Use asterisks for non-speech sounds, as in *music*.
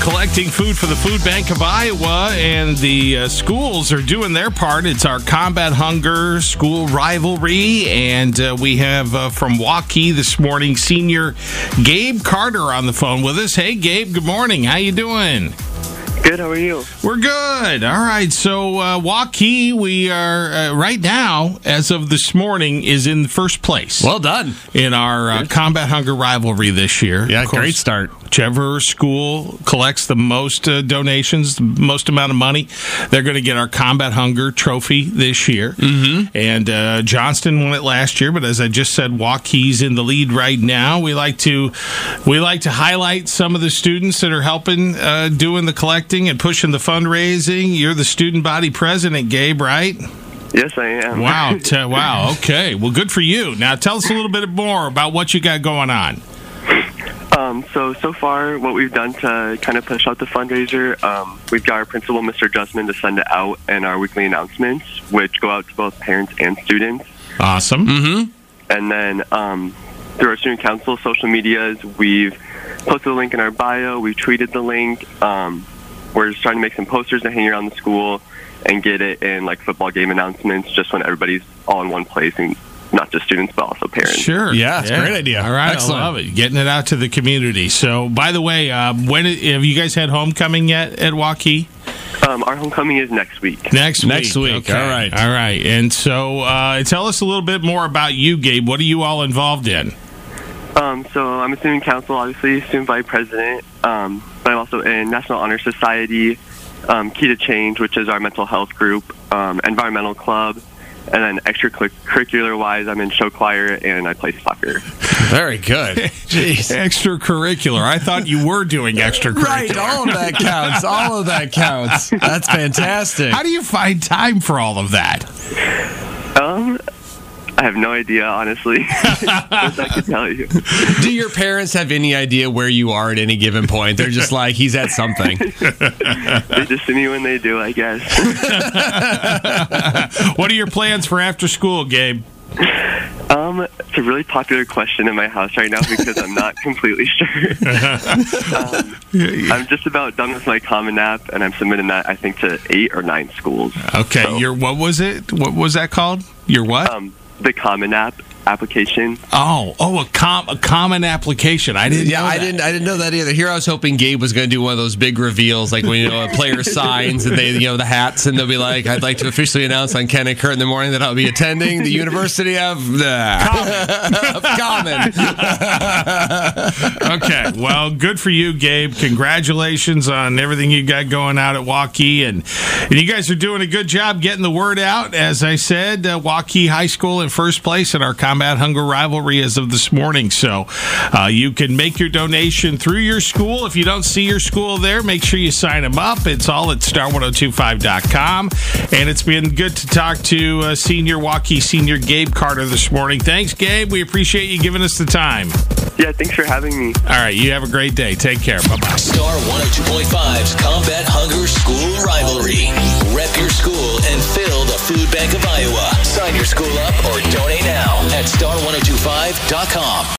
collecting food for the Food Bank of Iowa, and the uh, schools are doing their part. It's our Combat Hunger School Rivalry, and uh, we have uh, from Waukee this morning senior Gabe Carter on the phone with us. Hey, Gabe. Good morning. How you doing? Good. How are you? We're good. All right. So uh, Waukee, we are uh, right now, as of this morning, is in first place. Well done in our uh, Combat Hunger rivalry this year. Yeah, great start. Whichever school collects the most uh, donations, the most amount of money, they're going to get our Combat Hunger trophy this year. Mm-hmm. And uh, Johnston won it last year, but as I just said, Waukee's in the lead right now. We like to we like to highlight some of the students that are helping uh, doing the collecting and pushing the fundraising. You're the student body president, Gabe, right? Yes, I am. Wow! *laughs* T- wow. Okay. Well, good for you. Now, tell us a little bit more about what you got going on. Um, so so far, what we've done to kind of push out the fundraiser, um, we've got our principal, Mr. Justman, to send it out in our weekly announcements, which go out to both parents and students. Awesome. Mm-hmm. And then um, through our student council social medias, we've posted the link in our bio. We've tweeted the link. Um, we're just trying to make some posters to hang around the school and get it in like football game announcements, just when everybody's all in one place and not just students but also parents. Sure. Yeah, it's a great idea. All right, Excellent. I love it. Getting it out to the community. So, by the way, uh, when have you guys had homecoming yet at Waukee? Um, our homecoming is next week. Next week. Next week. Okay. All right. All right. And so, uh, tell us a little bit more about you, Gabe. What are you all involved in? Um, so I'm a student council, obviously, student vice president, um, but I'm also in National Honor Society, um, Key to Change, which is our mental health group, um, environmental club, and then extracurricular wise, I'm in show choir and I play soccer. Very good. *laughs* Jeez. Extracurricular. I thought you were doing extracurricular. Right, all of that counts. All of that counts. That's fantastic. How do you find time for all of that? Um, I have no idea, honestly. *laughs* I can tell you. Do your parents have any idea where you are at any given point? They're just like, he's at something. *laughs* They just see me when they do, I guess. *laughs* What are your plans for after school, Gabe? Um, it's a really popular question in my house right now because I'm not completely sure. um, I'm just about done with my Common App, and I'm submitting that I think to eight or nine schools. Okay, So- your what was it? What was that called? Your what? Um, the Common App application. oh, oh, a com a common application. I didn't. Yeah, know I that. didn't. I didn't know that either. Here, I was hoping Gabe was going to do one of those big reveals, like when you know a player *laughs* signs and they, you know, the hats, and they'll be like, "I'd like to officially announce on Ken and Kurt in the morning that I'll be attending the University of *laughs* of Common." *laughs* okay, well, good for you, Gabe. Congratulations on everything you got going out at Waukee, and, and you guys are doing a good job getting the word out. As I said, uh, Waukee High School in first place in our Combat Hunger rivalry as of this morning. So uh, you can make your donation through your school. If you don't see your school there, make sure you sign them up. It's all at star1025.com, and it's been good to talk to uh, senior Waukee senior Gabe Carter this morning. Thanks, Gabe. We appreciate you giving us the time. Yeah, thanks for having me. All right, you have a great day. Take care. Bye bye. Star 102.5's Combat Hunger School Rivalry. Rep your school and fill the Food Bank of Iowa. Sign your school up or donate now at star1025.com.